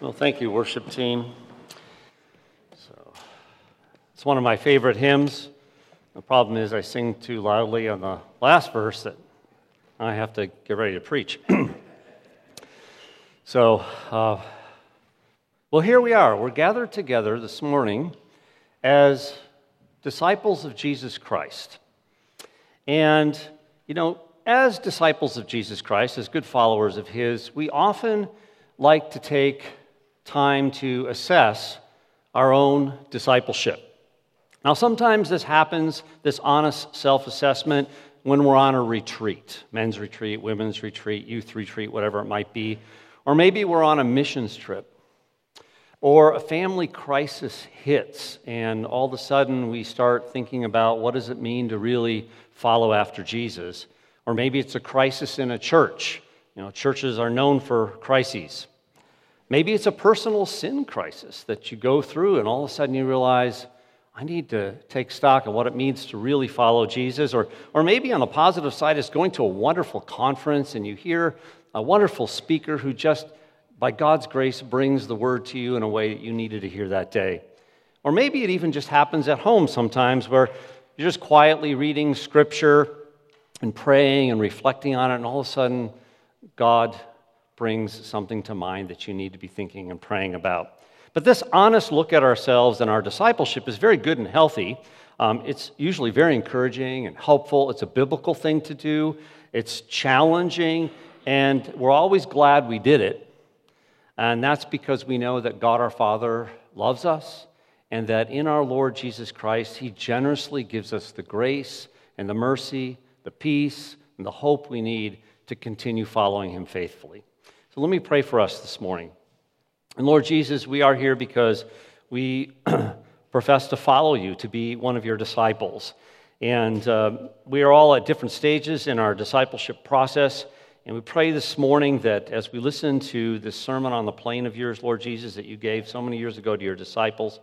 Well, thank you, worship team. So, it's one of my favorite hymns. The problem is, I sing too loudly on the last verse that I have to get ready to preach. so, uh, well, here we are. We're gathered together this morning as disciples of Jesus Christ. And, you know, as disciples of Jesus Christ, as good followers of His, we often like to take time to assess our own discipleship. Now, sometimes this happens, this honest self assessment, when we're on a retreat men's retreat, women's retreat, youth retreat, whatever it might be. Or maybe we're on a missions trip. Or a family crisis hits, and all of a sudden we start thinking about what does it mean to really follow after Jesus. Or maybe it's a crisis in a church. You know, churches are known for crises. Maybe it's a personal sin crisis that you go through, and all of a sudden you realize, I need to take stock of what it means to really follow Jesus. Or, or maybe on the positive side, it's going to a wonderful conference and you hear a wonderful speaker who just, by God's grace, brings the word to you in a way that you needed to hear that day. Or maybe it even just happens at home sometimes where you're just quietly reading scripture and praying and reflecting on it, and all of a sudden, God brings something to mind that you need to be thinking and praying about. But this honest look at ourselves and our discipleship is very good and healthy. Um, it's usually very encouraging and helpful. It's a biblical thing to do, it's challenging, and we're always glad we did it. And that's because we know that God our Father loves us and that in our Lord Jesus Christ, He generously gives us the grace and the mercy, the peace, and the hope we need to continue following Him faithfully. So let me pray for us this morning. And Lord Jesus, we are here because we profess to follow you, to be one of your disciples. And uh, we are all at different stages in our discipleship process. And we pray this morning that as we listen to this sermon on the plain of yours, Lord Jesus, that you gave so many years ago to your disciples,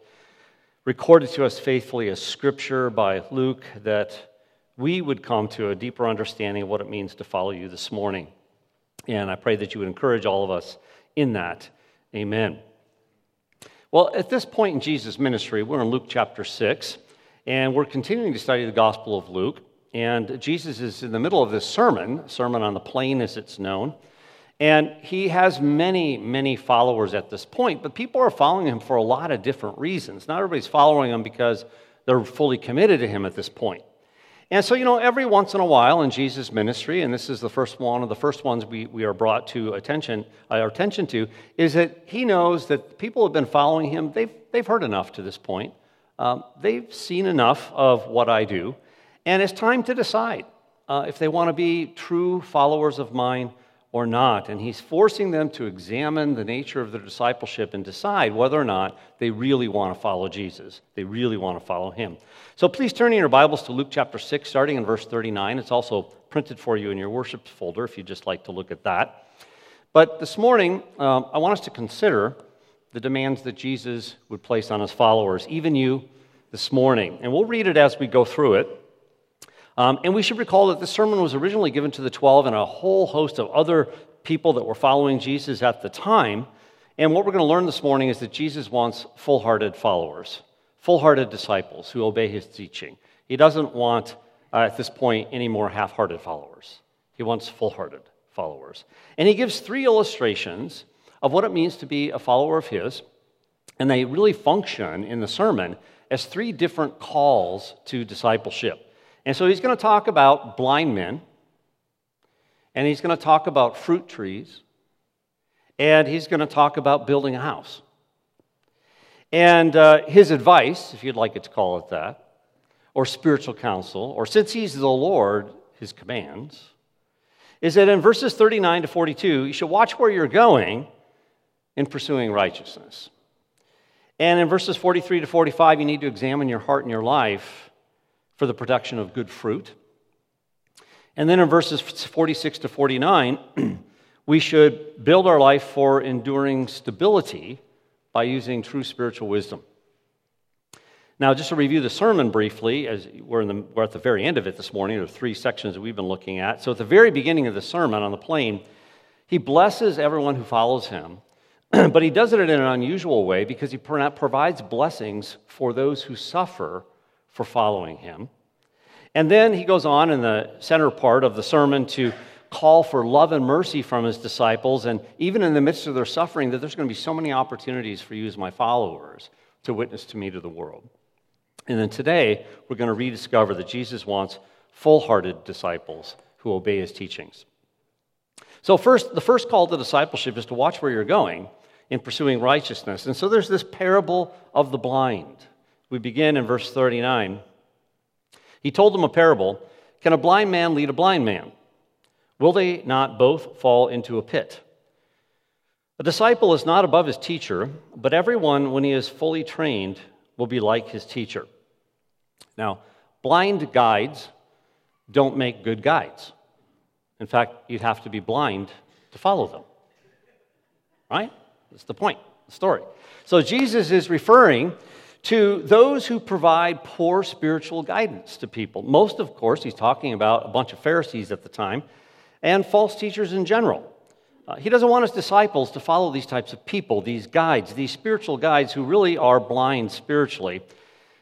recorded to us faithfully as scripture by Luke, that we would come to a deeper understanding of what it means to follow you this morning. And I pray that you would encourage all of us in that. Amen. Well, at this point in Jesus' ministry, we're in Luke chapter 6, and we're continuing to study the Gospel of Luke. And Jesus is in the middle of this sermon, sermon on the plain as it's known. And he has many, many followers at this point, but people are following him for a lot of different reasons. Not everybody's following him because they're fully committed to him at this point. And so, you know, every once in a while in Jesus' ministry, and this is the first one of the first ones we, we are brought to attention, our attention to, is that he knows that people have been following him. They've, they've heard enough to this point. Um, they've seen enough of what I do. And it's time to decide uh, if they want to be true followers of mine or not. And he's forcing them to examine the nature of their discipleship and decide whether or not they really want to follow Jesus. They really want to follow him. So please turn in your Bibles to Luke chapter 6, starting in verse 39. It's also printed for you in your worship folder if you'd just like to look at that. But this morning, um, I want us to consider the demands that Jesus would place on his followers, even you this morning. And we'll read it as we go through it. Um, and we should recall that this sermon was originally given to the 12 and a whole host of other people that were following Jesus at the time. And what we're going to learn this morning is that Jesus wants full hearted followers, full hearted disciples who obey his teaching. He doesn't want, uh, at this point, any more half hearted followers. He wants full hearted followers. And he gives three illustrations of what it means to be a follower of his. And they really function in the sermon as three different calls to discipleship. And so he's going to talk about blind men, and he's going to talk about fruit trees, and he's going to talk about building a house. And uh, his advice, if you'd like it to call it that, or spiritual counsel, or since he's the Lord, his commands, is that in verses 39 to 42, you should watch where you're going in pursuing righteousness. And in verses 43 to 45, you need to examine your heart and your life for the production of good fruit. And then in verses 46 to 49, we should build our life for enduring stability by using true spiritual wisdom. Now, just to review the sermon briefly, as we're, the, we're, at the very end of it this morning, there are three sections that we've been looking at. So, at the very beginning of the sermon on the plain, he blesses everyone who follows him but he does it in an unusual way because he provides blessings for those who suffer for following him. And then he goes on in the center part of the sermon to call for love and mercy from his disciples, and even in the midst of their suffering, that there's going to be so many opportunities for you as my followers to witness to me to the world. And then today, we're going to rediscover that Jesus wants full hearted disciples who obey his teachings. So, first, the first call to discipleship is to watch where you're going in pursuing righteousness. And so there's this parable of the blind. We begin in verse 39. He told them a parable Can a blind man lead a blind man? Will they not both fall into a pit? A disciple is not above his teacher, but everyone, when he is fully trained, will be like his teacher. Now, blind guides don't make good guides. In fact, you'd have to be blind to follow them. Right? That's the point, the story. So Jesus is referring to those who provide poor spiritual guidance to people. Most, of course, he's talking about a bunch of Pharisees at the time and false teachers in general. Uh, he doesn't want his disciples to follow these types of people, these guides, these spiritual guides who really are blind spiritually.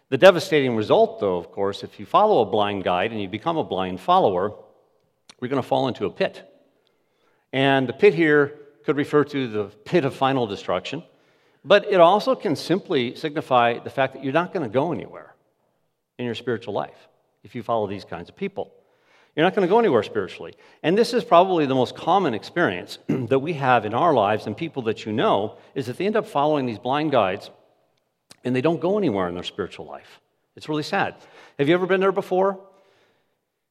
The devastating result, though, of course, if you follow a blind guide and you become a blind follower, you're going to fall into a pit. And the pit here could refer to the pit of final destruction, but it also can simply signify the fact that you're not going to go anywhere in your spiritual life if you follow these kinds of people. You're not going to go anywhere spiritually. And this is probably the most common experience that we have in our lives and people that you know is that they end up following these blind guides and they don't go anywhere in their spiritual life. It's really sad. Have you ever been there before?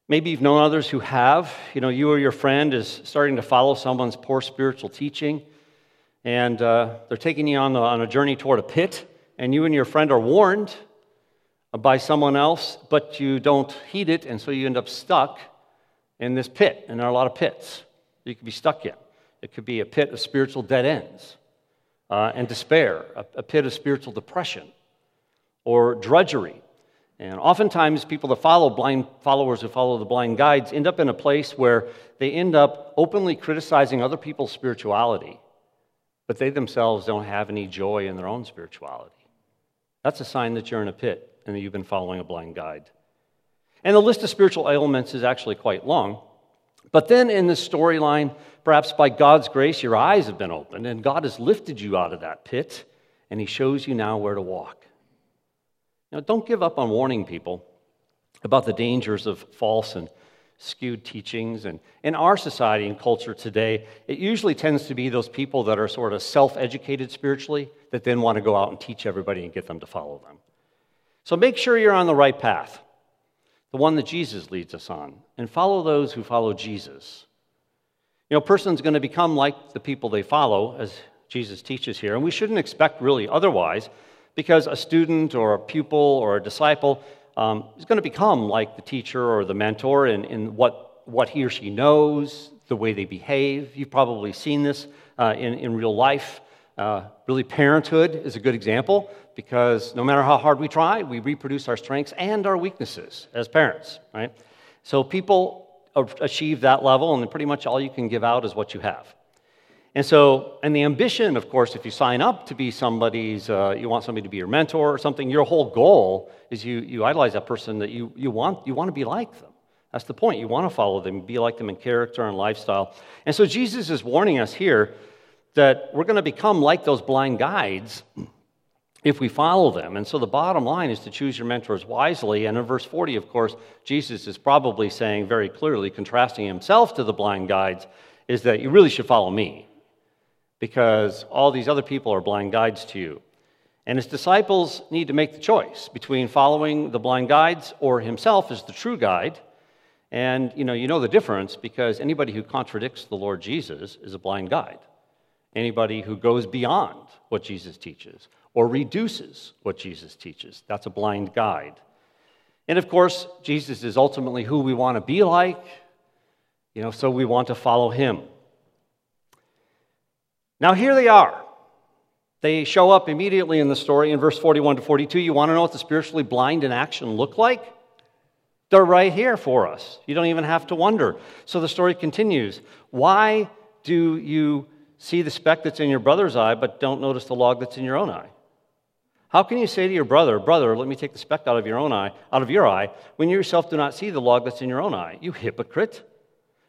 Maybe you've known others who have. You know, you or your friend is starting to follow someone's poor spiritual teaching, and uh, they're taking you on, the, on a journey toward a pit, and you and your friend are warned by someone else, but you don't heed it, and so you end up stuck in this pit. And there are a lot of pits you could be stuck in. It could be a pit of spiritual dead ends uh, and despair, a, a pit of spiritual depression or drudgery and oftentimes, people that follow blind followers who follow the blind guides end up in a place where they end up openly criticizing other people's spirituality, but they themselves don't have any joy in their own spirituality. That's a sign that you're in a pit and that you've been following a blind guide. And the list of spiritual ailments is actually quite long. But then in this storyline, perhaps by God's grace, your eyes have been opened and God has lifted you out of that pit and He shows you now where to walk. Now, don't give up on warning people about the dangers of false and skewed teachings. And in our society and culture today, it usually tends to be those people that are sort of self educated spiritually that then want to go out and teach everybody and get them to follow them. So make sure you're on the right path, the one that Jesus leads us on, and follow those who follow Jesus. You know, a person's going to become like the people they follow, as Jesus teaches here, and we shouldn't expect really otherwise because a student or a pupil or a disciple um, is going to become like the teacher or the mentor in, in what, what he or she knows, the way they behave. You've probably seen this uh, in, in real life. Uh, really, parenthood is a good example because no matter how hard we try, we reproduce our strengths and our weaknesses as parents, right? So people achieve that level, and pretty much all you can give out is what you have. And so, and the ambition, of course, if you sign up to be somebody's, uh, you want somebody to be your mentor or something, your whole goal is you, you idolize that person that you, you, want, you want to be like them. That's the point. You want to follow them, be like them in character and lifestyle. And so Jesus is warning us here that we're going to become like those blind guides if we follow them. And so the bottom line is to choose your mentors wisely. And in verse 40, of course, Jesus is probably saying very clearly, contrasting himself to the blind guides, is that you really should follow me because all these other people are blind guides to you. And his disciples need to make the choice between following the blind guides or himself as the true guide. And you know, you know the difference because anybody who contradicts the Lord Jesus is a blind guide. Anybody who goes beyond what Jesus teaches or reduces what Jesus teaches, that's a blind guide. And of course, Jesus is ultimately who we want to be like, you know, so we want to follow him. Now, here they are. They show up immediately in the story in verse 41 to 42. You want to know what the spiritually blind in action look like? They're right here for us. You don't even have to wonder. So the story continues. Why do you see the speck that's in your brother's eye, but don't notice the log that's in your own eye? How can you say to your brother, Brother, let me take the speck out of your own eye, out of your eye, when you yourself do not see the log that's in your own eye? You hypocrite.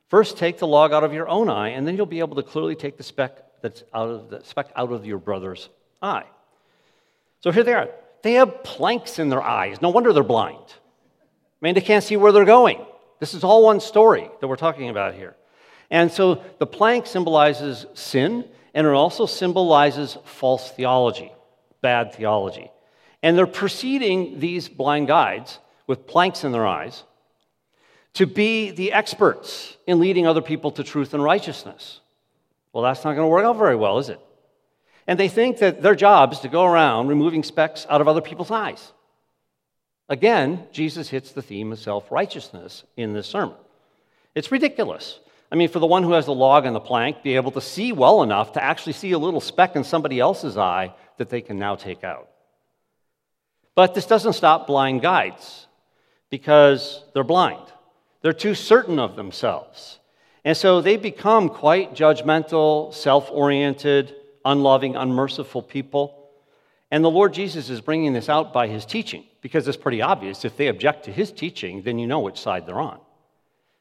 First take the log out of your own eye, and then you'll be able to clearly take the speck that's out of the speck out of your brother's eye. So here they are. They have planks in their eyes. No wonder they're blind. I mean, they can't see where they're going. This is all one story that we're talking about here. And so the plank symbolizes sin, and it also symbolizes false theology bad theology. And they're preceding these blind guides with planks in their eyes to be the experts in leading other people to truth and righteousness. Well, that's not going to work out very well, is it? And they think that their job is to go around removing specks out of other people's eyes. Again, Jesus hits the theme of self righteousness in this sermon. It's ridiculous. I mean, for the one who has the log and the plank, be able to see well enough to actually see a little speck in somebody else's eye that they can now take out. But this doesn't stop blind guides because they're blind. They're too certain of themselves. And so they become quite judgmental, self oriented, unloving, unmerciful people. And the Lord Jesus is bringing this out by his teaching because it's pretty obvious. If they object to his teaching, then you know which side they're on.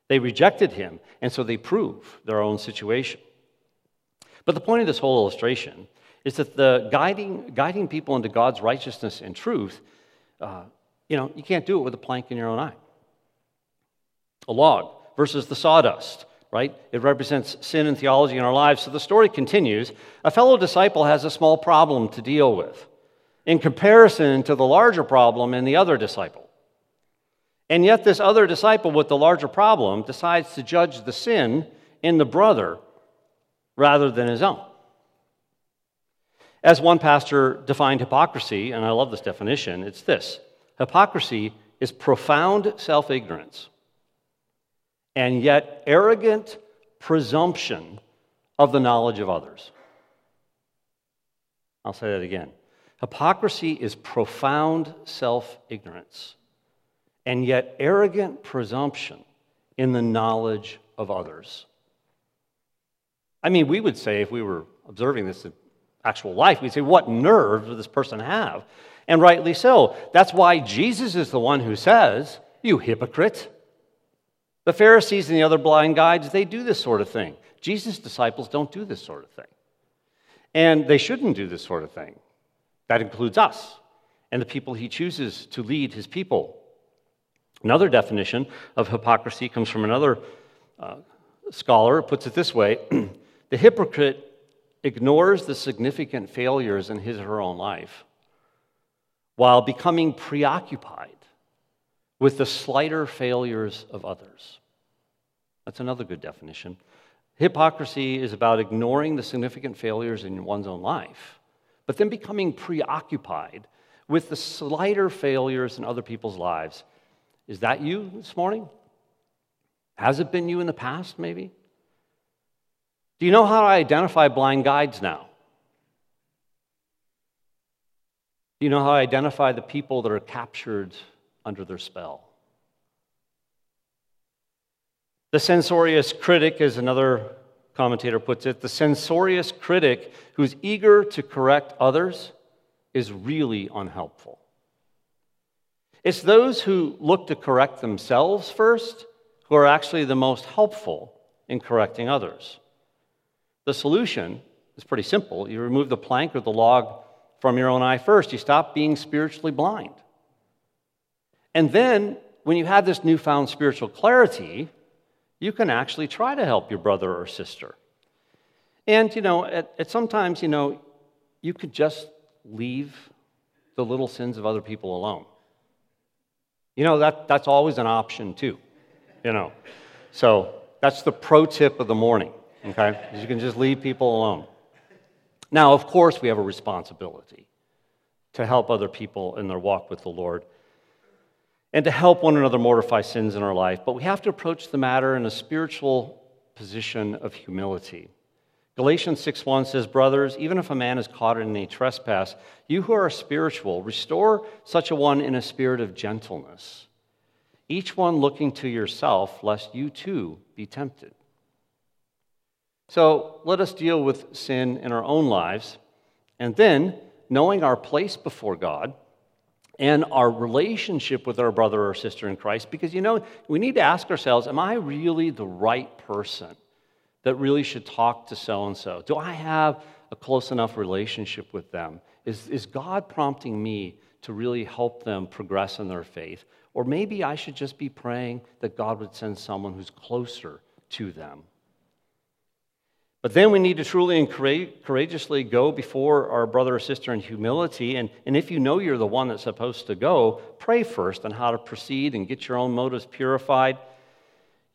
They rejected him, and so they prove their own situation. But the point of this whole illustration is that the guiding, guiding people into God's righteousness and truth, uh, you know, you can't do it with a plank in your own eye. A log versus the sawdust, right? It represents sin and theology in our lives. So the story continues. A fellow disciple has a small problem to deal with in comparison to the larger problem in the other disciple. And yet, this other disciple with the larger problem decides to judge the sin in the brother rather than his own. As one pastor defined hypocrisy, and I love this definition, it's this hypocrisy is profound self ignorance and yet arrogant presumption of the knowledge of others. I'll say that again. Hypocrisy is profound self ignorance and yet arrogant presumption in the knowledge of others. I mean, we would say, if we were observing this actual life, we'd say, what nerve does this person have? And rightly so. That's why Jesus is the one who says, You hypocrite. The Pharisees and the other blind guides, they do this sort of thing. Jesus' disciples don't do this sort of thing. And they shouldn't do this sort of thing. That includes us and the people he chooses to lead his people. Another definition of hypocrisy comes from another uh, scholar. Puts it this way The hypocrite ignores the significant failures in his or her own life while becoming preoccupied with the slighter failures of others. That's another good definition. Hypocrisy is about ignoring the significant failures in one's own life, but then becoming preoccupied with the slighter failures in other people's lives. Is that you this morning? Has it been you in the past, maybe? Do you know how to identify blind guides now? Do you know how to identify the people that are captured under their spell? The censorious critic, as another commentator puts it, the censorious critic who's eager to correct others is really unhelpful. It's those who look to correct themselves first who are actually the most helpful in correcting others. The solution is pretty simple. You remove the plank or the log from your own eye first. You stop being spiritually blind. And then, when you have this newfound spiritual clarity, you can actually try to help your brother or sister. And, you know, at, at sometimes, you know, you could just leave the little sins of other people alone. You know, that, that's always an option, too, you know. So that's the pro tip of the morning okay? You can just leave people alone. Now, of course, we have a responsibility to help other people in their walk with the Lord and to help one another mortify sins in our life, but we have to approach the matter in a spiritual position of humility. Galatians 6:1 says, "Brothers, even if a man is caught in a trespass, you who are spiritual, restore such a one in a spirit of gentleness, each one looking to yourself, lest you too be tempted." So let us deal with sin in our own lives, and then, knowing our place before God and our relationship with our brother or sister in Christ, because you know, we need to ask ourselves Am I really the right person that really should talk to so and so? Do I have a close enough relationship with them? Is, is God prompting me to really help them progress in their faith? Or maybe I should just be praying that God would send someone who's closer to them. But then we need to truly and courageously go before our brother or sister in humility. And, and if you know you're the one that's supposed to go, pray first on how to proceed and get your own motives purified.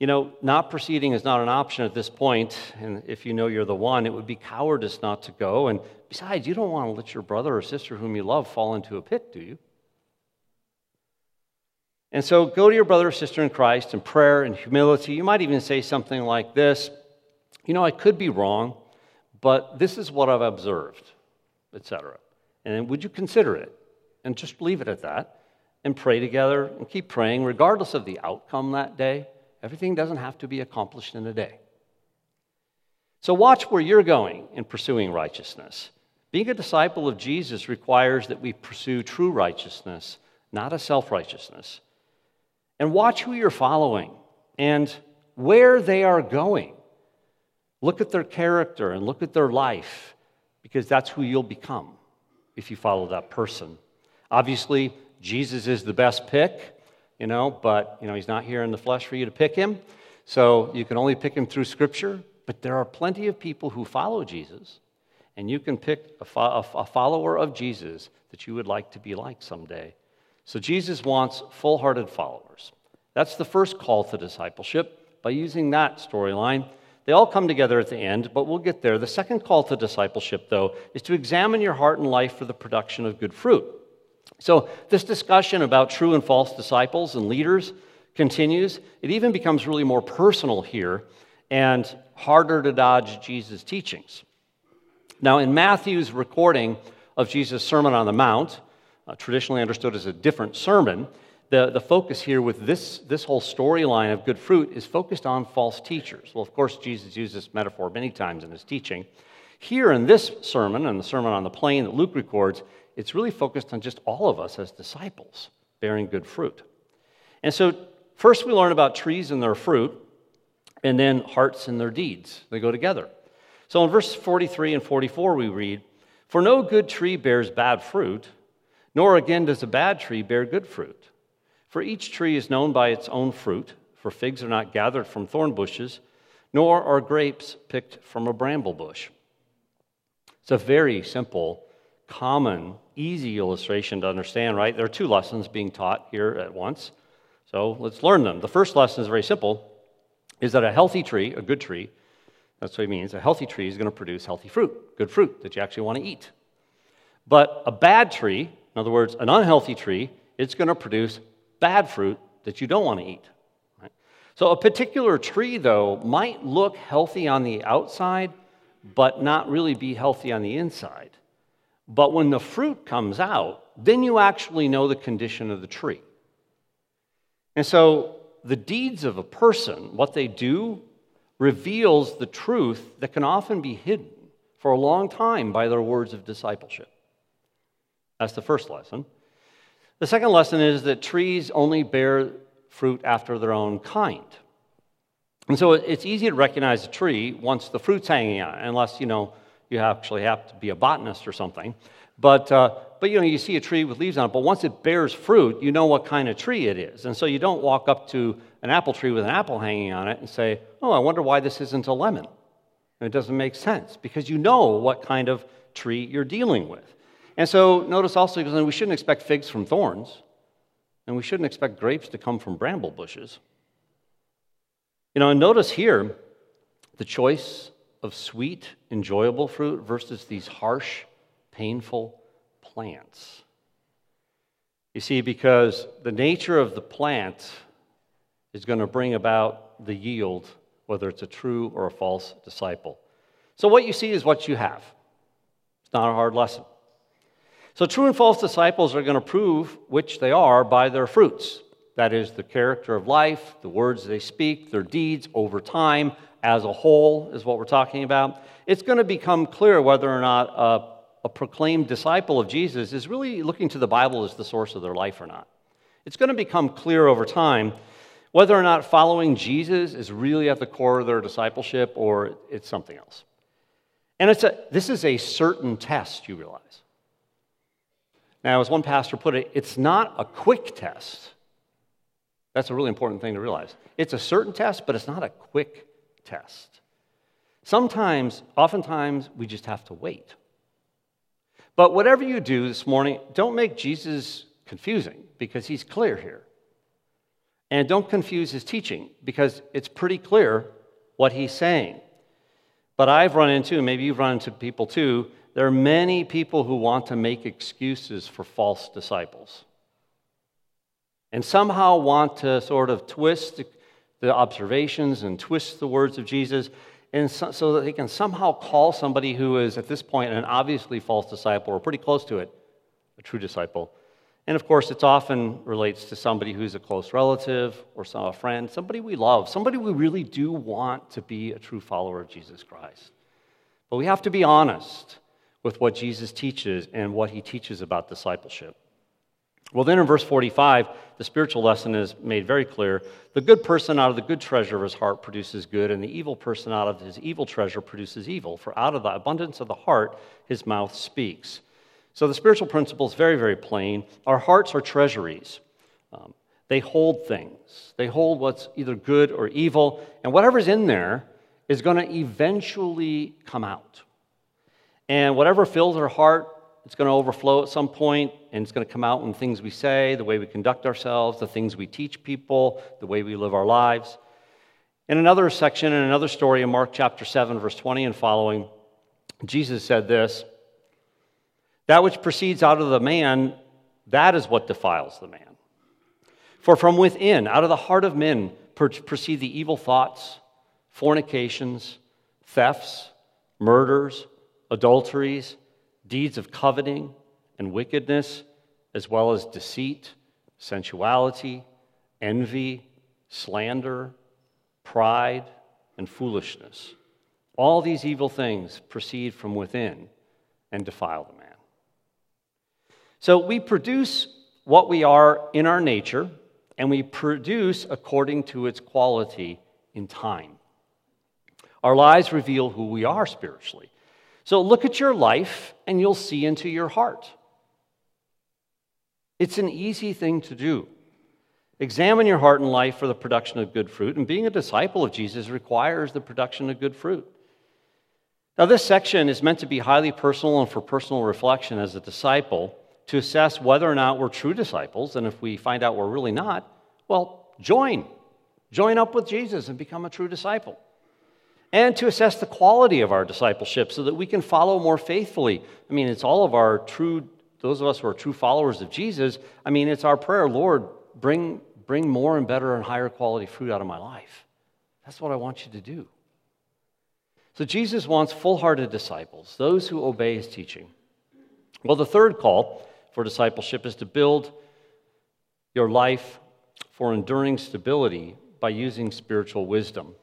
You know, not proceeding is not an option at this point. And if you know you're the one, it would be cowardice not to go. And besides, you don't want to let your brother or sister whom you love fall into a pit, do you? And so go to your brother or sister in Christ in prayer and humility. You might even say something like this You know, I could be wrong, but this is what I've observed, etc. And would you consider it? And just leave it at that and pray together and keep praying, regardless of the outcome that day. Everything doesn't have to be accomplished in a day. So watch where you're going in pursuing righteousness. Being a disciple of Jesus requires that we pursue true righteousness, not a self righteousness and watch who you're following and where they are going. Look at their character and look at their life because that's who you'll become if you follow that person. Obviously, Jesus is the best pick, you know, but you know, he's not here in the flesh for you to pick him. So you can only pick him through scripture, but there are plenty of people who follow Jesus and you can pick a, fo- a follower of Jesus that you would like to be like someday. So Jesus wants full hearted followers. That's the first call to discipleship. By using that storyline, they all come together at the end, but we'll get there. The second call to discipleship, though, is to examine your heart and life for the production of good fruit. So, this discussion about true and false disciples and leaders continues. It even becomes really more personal here and harder to dodge Jesus' teachings. Now, in Matthew's recording of Jesus' Sermon on the Mount, uh, traditionally understood as a different sermon, the, the focus here with this, this whole storyline of good fruit is focused on false teachers. Well, of course, Jesus used this metaphor many times in his teaching. Here in this sermon, and the Sermon on the Plain that Luke records, it's really focused on just all of us as disciples bearing good fruit. And so, first we learn about trees and their fruit, and then hearts and their deeds. They go together. So, in verse 43 and 44, we read, For no good tree bears bad fruit nor again does a bad tree bear good fruit. For each tree is known by its own fruit, for figs are not gathered from thorn bushes, nor are grapes picked from a bramble bush. It's a very simple, common, easy illustration to understand, right? There are two lessons being taught here at once. So let's learn them. The first lesson is very simple is that a healthy tree, a good tree, that's what it means, a healthy tree is going to produce healthy fruit, good fruit that you actually want to eat. But a bad tree, in other words, an unhealthy tree, it's going to produce bad fruit that you don't want to eat. Right? So, a particular tree, though, might look healthy on the outside, but not really be healthy on the inside. But when the fruit comes out, then you actually know the condition of the tree. And so, the deeds of a person, what they do, reveals the truth that can often be hidden for a long time by their words of discipleship. That's the first lesson. The second lesson is that trees only bear fruit after their own kind. And so it's easy to recognize a tree once the fruit's hanging on, unless, you know, you actually have to be a botanist or something. But, uh, but, you know, you see a tree with leaves on it, but once it bears fruit, you know what kind of tree it is. And so you don't walk up to an apple tree with an apple hanging on it and say, oh, I wonder why this isn't a lemon. And it doesn't make sense because you know what kind of tree you're dealing with. And so notice also, because we shouldn't expect figs from thorns, and we shouldn't expect grapes to come from bramble bushes. You know, and notice here the choice of sweet, enjoyable fruit versus these harsh, painful plants. You see, because the nature of the plant is going to bring about the yield, whether it's a true or a false disciple. So, what you see is what you have. It's not a hard lesson. So, true and false disciples are going to prove which they are by their fruits. That is, the character of life, the words they speak, their deeds over time, as a whole is what we're talking about, it's going to become clear whether or not a, a proclaimed disciple of Jesus is really looking to the Bible as the source of their life or not. It's going to become clear over time whether or not following Jesus is really at the core of their discipleship or it's something else. And it's a, this is a certain test, you realize. Now, as one pastor put it, it's not a quick test. That's a really important thing to realize. It's a certain test, but it's not a quick test. Sometimes, oftentimes, we just have to wait. But whatever you do this morning, don't make Jesus confusing because he's clear here. And don't confuse his teaching because it's pretty clear what he's saying. But I've run into, maybe you've run into people too, there are many people who want to make excuses for false disciples and somehow want to sort of twist the observations and twist the words of Jesus and so, so, that they can somehow call somebody who is at this point an obviously false disciple or pretty close to it a true disciple. And of course, it often relates to somebody who's a close relative or some, a friend, somebody we love, somebody we really do want to be a true follower of Jesus Christ. But we have to be honest with what Jesus teaches and what he teaches about discipleship. Well, then in verse 45, the spiritual lesson is made very clear. The good person out of the good treasure of his heart produces good, and the evil person out of his evil treasure produces evil. For out of the abundance of the heart, his mouth speaks. So the spiritual principle is very, very plain. Our hearts are treasuries. Um, they hold things, they hold what's either good or evil, and whatever's in there is going to eventually come out. And whatever fills our heart, it's going to overflow at some point, and it's going to come out in things we say, the way we conduct ourselves, the things we teach people, the way we live our lives. In another section, in another story in Mark chapter 7, verse 20 and following, Jesus said this That which proceeds out of the man, that is what defiles the man. For from within, out of the heart of men, proceed the evil thoughts, fornications, thefts, murders adulteries, deeds of coveting and wickedness, as well as deceit, sensuality, envy, slander, pride, and foolishness. All these evil things proceed from within and defile the man. So we produce what we are in our nature, and we produce according to its quality in time. Our lives reveal who we are spiritually. So look at your life and you'll see into your heart. It's an easy thing to do. Examine your heart and life for the production of good fruit, and being a disciple of Jesus requires the production of good fruit. Now, this section is meant to be highly personal and for personal reflection as a disciple to assess whether or not we're true disciples, and if we find out we're really not, well, join. Join up with Jesus and become a true disciple and to assess the quality of our discipleship so that we can follow more faithfully. I mean, it's all of our true, those of us who are true followers of Jesus. I mean, it's our prayer, Lord, bring, bring more and better and higher quality fruit out of my life. That's what I want you to do. So Jesus wants full hearted disciples, those who obey his teaching. Well, the third call for discipleship is to build your life for enduring stability by using spiritual wisdom.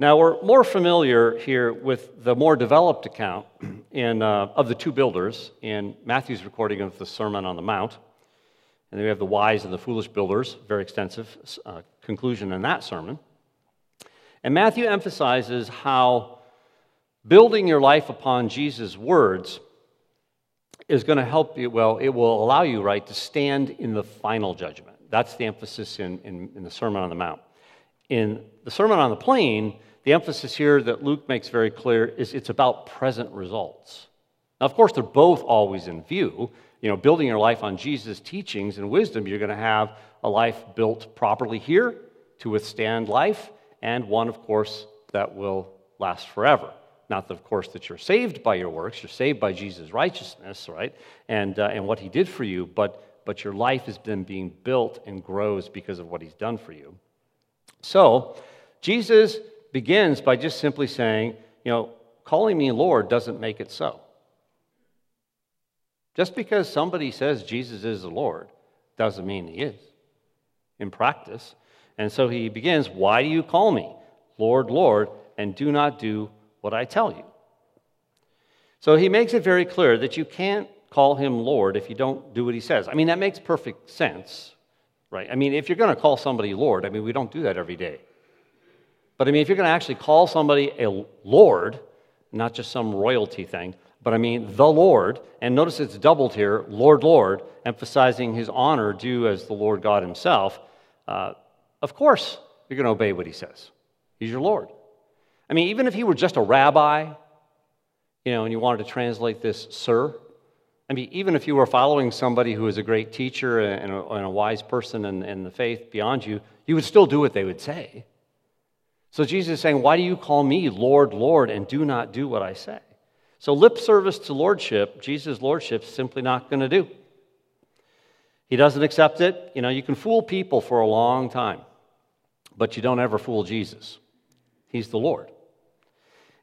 Now, we're more familiar here with the more developed account in, uh, of the two builders in Matthew's recording of the Sermon on the Mount. And then we have the wise and the foolish builders, very extensive uh, conclusion in that sermon. And Matthew emphasizes how building your life upon Jesus' words is going to help you, well, it will allow you, right, to stand in the final judgment. That's the emphasis in, in, in the Sermon on the Mount. In the Sermon on the Plain, the emphasis here that Luke makes very clear is it's about present results. Now, of course, they're both always in view. You know, building your life on Jesus' teachings and wisdom, you're going to have a life built properly here to withstand life, and one, of course, that will last forever. Not that, of course, that you're saved by your works, you're saved by Jesus' righteousness, right? And, uh, and what he did for you, but, but your life has been being built and grows because of what he's done for you. So, Jesus begins by just simply saying, you know, calling me Lord doesn't make it so. Just because somebody says Jesus is the Lord doesn't mean he is in practice. And so he begins, Why do you call me Lord, Lord, and do not do what I tell you. So he makes it very clear that you can't call him Lord if you don't do what he says. I mean, that makes perfect sense, right? I mean, if you're going to call somebody Lord, I mean, we don't do that every day. But I mean, if you're going to actually call somebody a Lord, not just some royalty thing, but I mean the Lord, and notice it's doubled here, Lord, Lord, emphasizing his honor due as the Lord God himself, uh, of course you're going to obey what he says. He's your Lord. I mean, even if he were just a rabbi, you know, and you wanted to translate this, sir, I mean, even if you were following somebody who is a great teacher and a, and a wise person in, in the faith beyond you, you would still do what they would say. So Jesus is saying, Why do you call me Lord, Lord, and do not do what I say? So lip service to lordship, Jesus' lordship, is simply not going to do. He doesn't accept it. You know, you can fool people for a long time, but you don't ever fool Jesus. He's the Lord.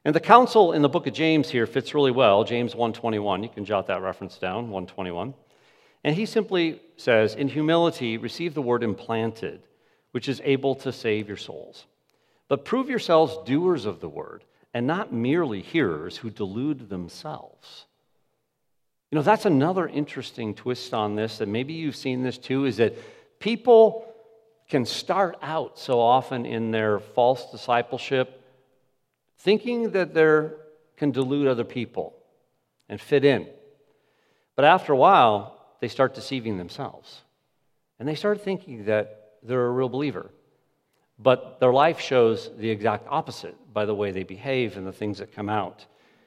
And the counsel in the book of James here fits really well, James 121. You can jot that reference down, 121. And he simply says, "In humility receive the word implanted, which is able to save your souls." But prove yourselves doers of the word and not merely hearers who delude themselves. You know, that's another interesting twist on this, and maybe you've seen this too, is that people can start out so often in their false discipleship thinking that they can delude other people and fit in. But after a while, they start deceiving themselves. And they start thinking that they're a real believer. But their life shows the exact opposite by the way they behave and the things that come out.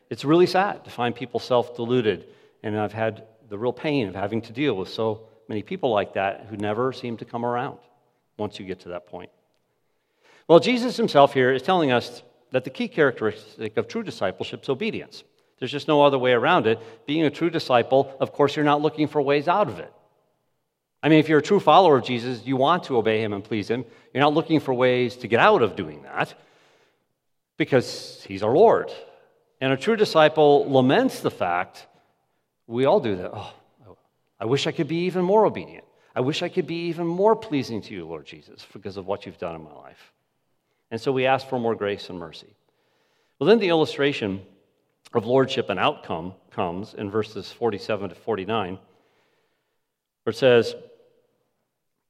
It's really sad to find people self deluded, and I've had the real pain of having to deal with so many people like that who never seem to come around once you get to that point. Well, Jesus himself here is telling us that the key characteristic of true discipleship is obedience. There's just no other way around it. Being a true disciple, of course, you're not looking for ways out of it. I mean, if you're a true follower of Jesus, you want to obey him and please him. You're not looking for ways to get out of doing that because he's our Lord. And a true disciple laments the fact we all do that. Oh, I wish I could be even more obedient. I wish I could be even more pleasing to you, Lord Jesus, because of what you've done in my life. And so we ask for more grace and mercy. Well, then the illustration of lordship and outcome comes in verses 47 to 49, where it says,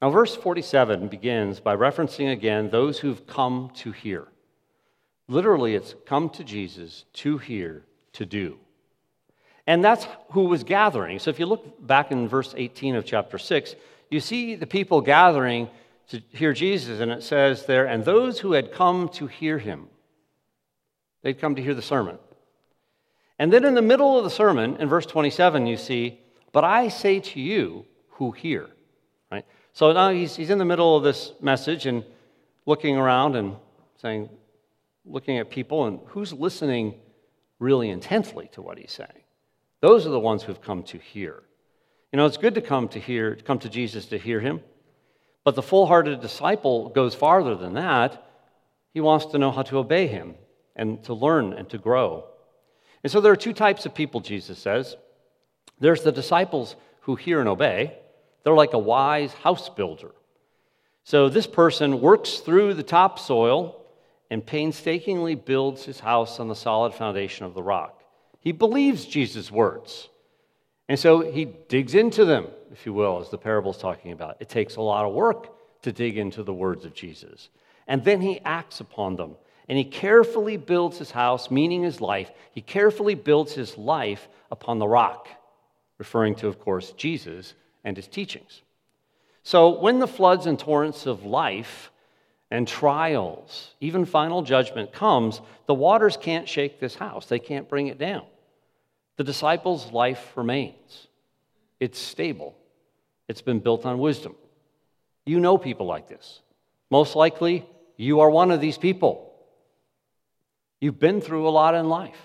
Now, verse 47 begins by referencing again those who've come to hear. Literally, it's come to Jesus to hear, to do. And that's who was gathering. So if you look back in verse 18 of chapter 6, you see the people gathering to hear Jesus, and it says there, and those who had come to hear him, they'd come to hear the sermon. And then in the middle of the sermon, in verse 27, you see, but I say to you who hear. So now he's, he's in the middle of this message and looking around and saying, looking at people, and who's listening really intently to what he's saying? Those are the ones who've come to hear. You know, it's good to come to hear, come to Jesus to hear him, but the full-hearted disciple goes farther than that. He wants to know how to obey him and to learn and to grow. And so there are two types of people, Jesus says. There's the disciples who hear and obey, they're like a wise house builder. So this person works through the topsoil and painstakingly builds his house on the solid foundation of the rock. He believes Jesus' words. And so he digs into them, if you will, as the parable's talking about. It takes a lot of work to dig into the words of Jesus. And then he acts upon them. And he carefully builds his house, meaning his life. He carefully builds his life upon the rock, referring to, of course, Jesus and his teachings. So, when the floods and torrents of life and trials, even final judgment comes, the waters can't shake this house, they can't bring it down. The disciples' life remains, it's stable, it's been built on wisdom. You know people like this. Most likely, You are one of these people. You've been through a lot in life.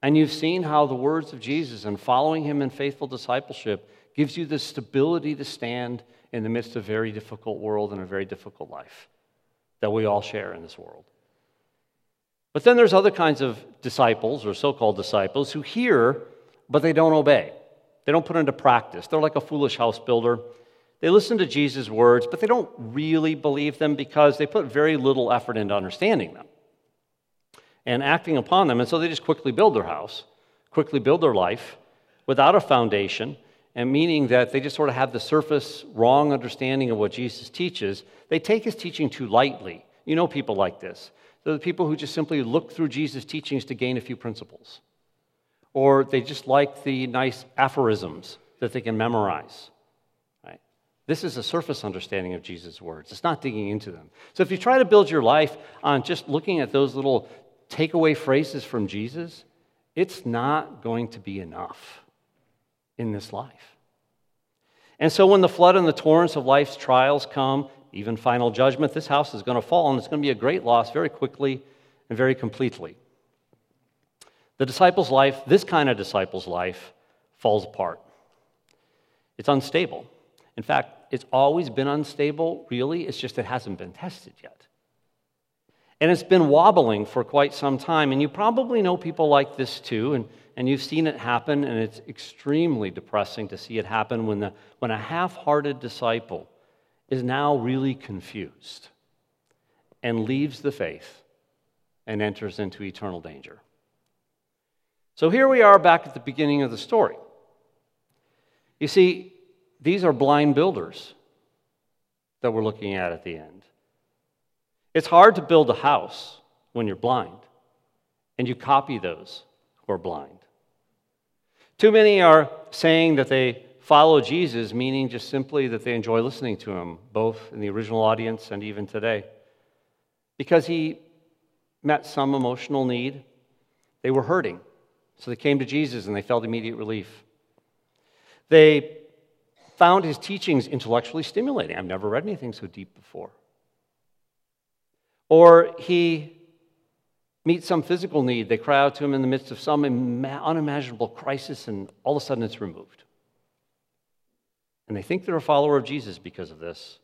And you've seen how the words of Jesus and following him in faithful discipleship gives you the stability to stand in the midst of a very difficult world and a very difficult life that we all share in this world. But then there's other kinds of disciples or so called disciples who hear, but they don't obey. They don't put into practice. They're like a foolish house builder. They listen to Jesus' words, but they don't really believe them because they put very little effort into understanding them and acting upon them. And so they just quickly build their house, quickly build their life without a foundation, and meaning that they just sort of have the surface wrong understanding of what Jesus teaches. They take his teaching too lightly. You know people like this. They're the people who just simply look through Jesus' teachings to gain a few principles. Or they just like the nice aphorisms that they can memorize. Right? This is a surface understanding of Jesus' words. It's not digging into them. So if you try to build your life on just looking at those little takeaway phrases from Jesus, it's not going to be enough in this life. And so when the flood and the torrents of life's trials come, even final judgment, this house is going to fall and it's going to be a great loss very quickly and very completely. The disciple's life, this kind of disciple's life, falls apart. It's unstable. In fact, it's always been unstable, really. It's just it hasn't been tested yet. And it's been wobbling for quite some time. And you probably know people like this too. And, and you've seen it happen. And it's extremely depressing to see it happen when, the, when a half hearted disciple is now really confused and leaves the faith and enters into eternal danger. So here we are back at the beginning of the story. You see, these are blind builders that we're looking at at the end. It's hard to build a house when you're blind, and you copy those who are blind. Too many are saying that they follow Jesus, meaning just simply that they enjoy listening to him, both in the original audience and even today. Because he met some emotional need, they were hurting. So they came to Jesus and they felt immediate relief. They found his teachings intellectually stimulating. I've never read anything so deep before. Or he meets some physical need. They cry out to him in the midst of some unimaginable crisis, and all of a sudden it's removed. And they think they're a follower of Jesus because of this.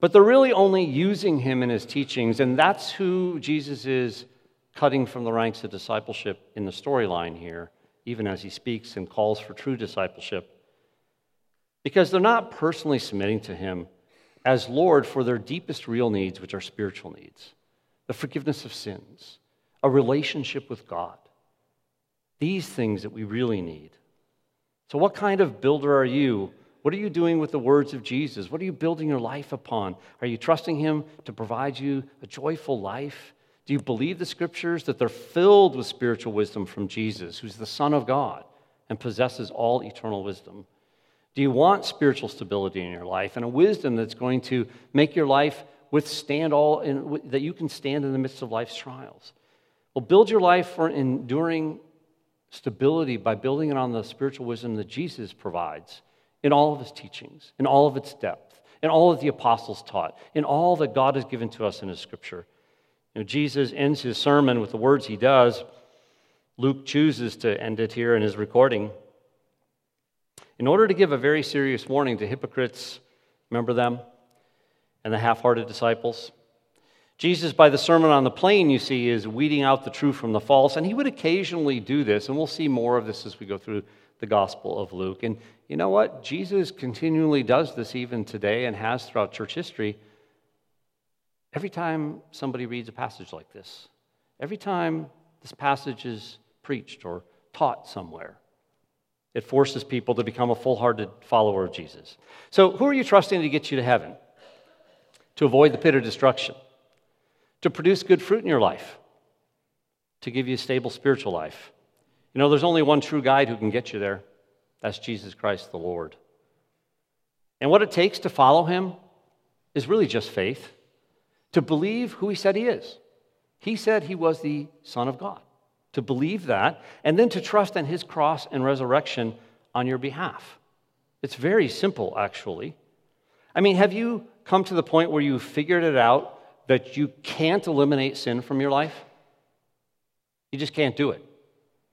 But they're really only using him in his teachings, and that's who Jesus is cutting from the ranks of discipleship in the storyline here, even as he speaks and calls for true discipleship. Because they're not personally submitting to him as Lord for their deepest real needs, which are spiritual needs the forgiveness of sins, a relationship with God. These things that we really need. So, what kind of builder are you what are you doing with the words of Jesus? What are you building your life upon? Are you trusting Him to provide you a joyful life? Do you believe the scriptures that they're filled with spiritual wisdom from Jesus, who's the Son of God and possesses all eternal wisdom? Do you want spiritual stability in your life and a wisdom that's going to make your life withstand all, in, that you can stand in the midst of life's trials? Well, build your life for enduring stability by building it on the spiritual wisdom that Jesus provides in all of his teachings, in all of its depth, in all that the apostles taught, in all that God has given to us in his scripture. You know, Jesus ends his sermon with the words he does. Luke chooses to end it here in his recording. In order to give a very serious warning to hypocrites, remember them, and the half hearted disciples. Jesus, by the Sermon on the Plain, you see, is weeding out the true from the false, and he would occasionally do this, and we'll see more of this as we go through the Gospel of Luke. And you know what? Jesus continually does this even today and has throughout church history. Every time somebody reads a passage like this, every time this passage is preached or taught somewhere, it forces people to become a full hearted follower of Jesus. So, who are you trusting to get you to heaven? To avoid the pit of destruction? To produce good fruit in your life? To give you a stable spiritual life? You know, there's only one true guide who can get you there. That's Jesus Christ the Lord. And what it takes to follow him is really just faith, to believe who he said he is. He said he was the Son of God. To believe that, and then to trust in his cross and resurrection on your behalf. It's very simple, actually. I mean, have you come to the point where you've figured it out that you can't eliminate sin from your life? You just can't do it,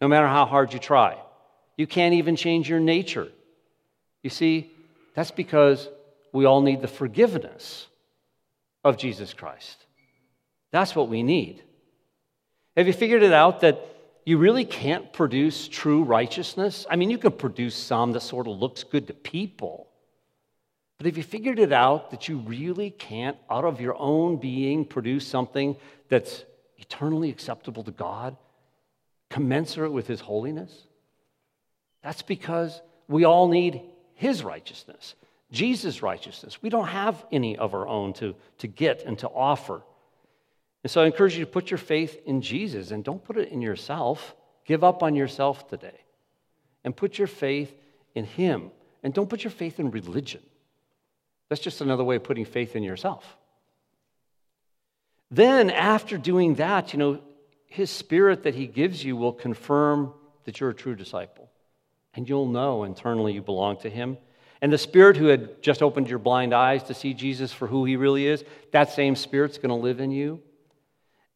no matter how hard you try. You can't even change your nature. You see, that's because we all need the forgiveness of Jesus Christ. That's what we need. Have you figured it out that you really can't produce true righteousness? I mean, you can produce some that sort of looks good to people. But have you figured it out that you really can't, out of your own being, produce something that's eternally acceptable to God, commensurate with His holiness? That's because we all need His righteousness, Jesus' righteousness. We don't have any of our own to, to get and to offer. And so I encourage you to put your faith in Jesus and don't put it in yourself. Give up on yourself today and put your faith in Him. And don't put your faith in religion. That's just another way of putting faith in yourself. Then, after doing that, you know, His Spirit that He gives you will confirm that you're a true disciple. And you'll know internally you belong to Him. And the Spirit who had just opened your blind eyes to see Jesus for who He really is, that same Spirit's going to live in you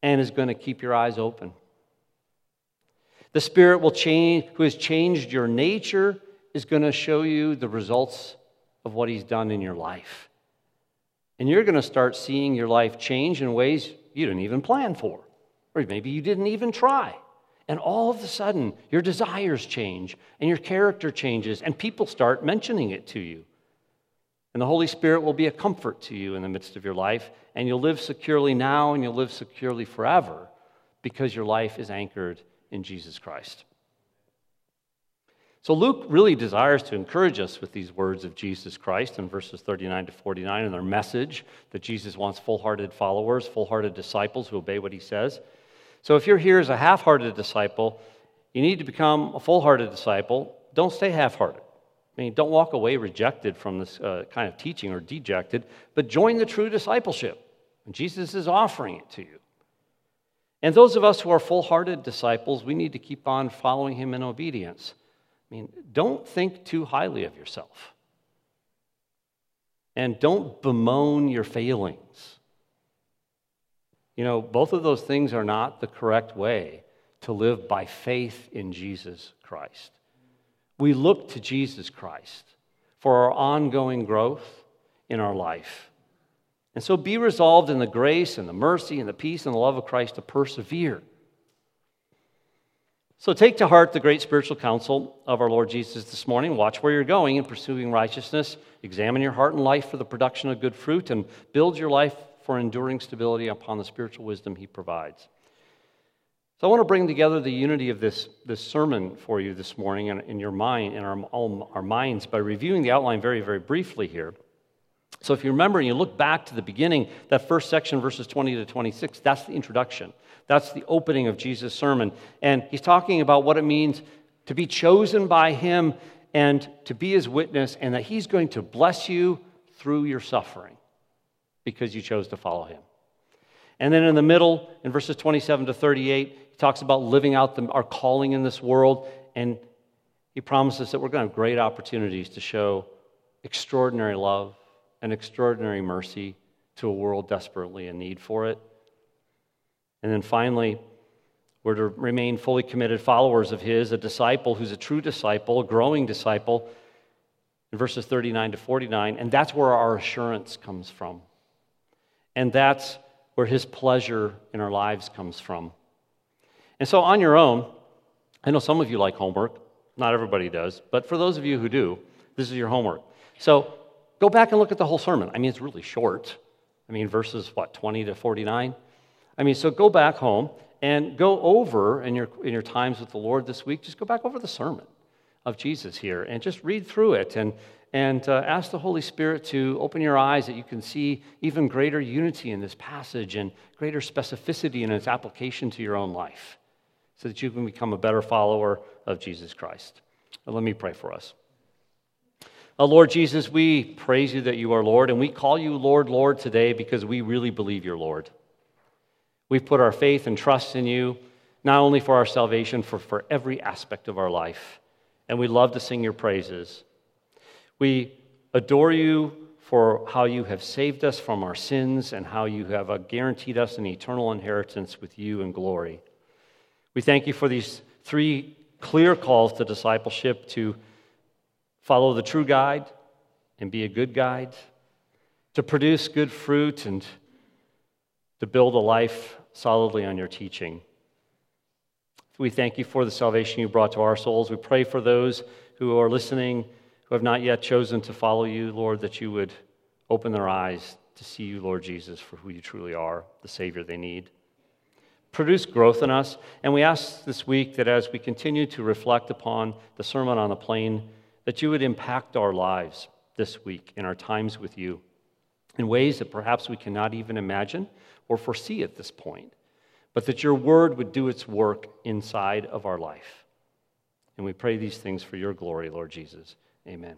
and is going to keep your eyes open. The Spirit will change, who has changed your nature, is going to show you the results of what He's done in your life. And you're going to start seeing your life change in ways you didn't even plan for, or maybe you didn't even try. And all of a sudden, your desires change and your character changes, and people start mentioning it to you. And the Holy Spirit will be a comfort to you in the midst of your life, and you'll live securely now and you'll live securely forever because your life is anchored in Jesus Christ. So Luke really desires to encourage us with these words of Jesus Christ in verses 39 to 49 and their message that Jesus wants full hearted followers, full hearted disciples who obey what he says. So if you're here as a half hearted disciple, you need to become a full hearted disciple. Don't stay half hearted. I mean, don't walk away rejected from this uh, kind of teaching or dejected, but join the true discipleship. And Jesus is offering it to you. And those of us who are full hearted disciples, we need to keep on following him in obedience. I mean, don't think too highly of yourself. And don't bemoan your failings. You know, both of those things are not the correct way to live by faith in Jesus Christ. We look to Jesus Christ for our ongoing growth in our life. And so be resolved in the grace and the mercy and the peace and the love of Christ to persevere. So take to heart the great spiritual counsel of our Lord Jesus this morning. Watch where you're going in pursuing righteousness. Examine your heart and life for the production of good fruit and build your life for enduring stability upon the spiritual wisdom he provides. So I want to bring together the unity of this, this sermon for you this morning in, in your mind, in our, all our minds, by reviewing the outline very, very briefly here. So if you remember and you look back to the beginning, that first section, verses 20 to 26, that's the introduction. That's the opening of Jesus' sermon. And he's talking about what it means to be chosen by him and to be his witness, and that he's going to bless you through your suffering because you chose to follow him. And then in the middle, in verses 27 to 38, he talks about living out the, our calling in this world, and he promises that we're going to have great opportunities to show extraordinary love and extraordinary mercy to a world desperately in need for it. And then finally, we're to remain fully committed followers of his, a disciple who's a true disciple, a growing disciple, in verses 39 to 49. And that's where our assurance comes from. And that's where his pleasure in our lives comes from. And so, on your own, I know some of you like homework. Not everybody does. But for those of you who do, this is your homework. So, go back and look at the whole sermon. I mean, it's really short. I mean, verses, what, 20 to 49? I mean, so go back home and go over in your, in your times with the Lord this week, just go back over the sermon of Jesus here and just read through it and, and uh, ask the Holy Spirit to open your eyes that you can see even greater unity in this passage and greater specificity in its application to your own life so that you can become a better follower of Jesus Christ. let me pray for us. Uh, Lord Jesus, we praise you that you are Lord, and we call you Lord, Lord today because we really believe you're Lord. We've put our faith and trust in you, not only for our salvation, for, for every aspect of our life. And we love to sing your praises. We adore you for how you have saved us from our sins and how you have uh, guaranteed us an eternal inheritance with you in glory. We thank you for these three clear calls to discipleship to follow the true guide and be a good guide, to produce good fruit and to build a life solidly on your teaching. We thank you for the salvation you brought to our souls. We pray for those who are listening who have not yet chosen to follow you, Lord, that you would open their eyes to see you, Lord Jesus, for who you truly are, the Savior they need. Produce growth in us. And we ask this week that as we continue to reflect upon the Sermon on the Plain, that you would impact our lives this week in our times with you in ways that perhaps we cannot even imagine or foresee at this point, but that your word would do its work inside of our life. And we pray these things for your glory, Lord Jesus. Amen.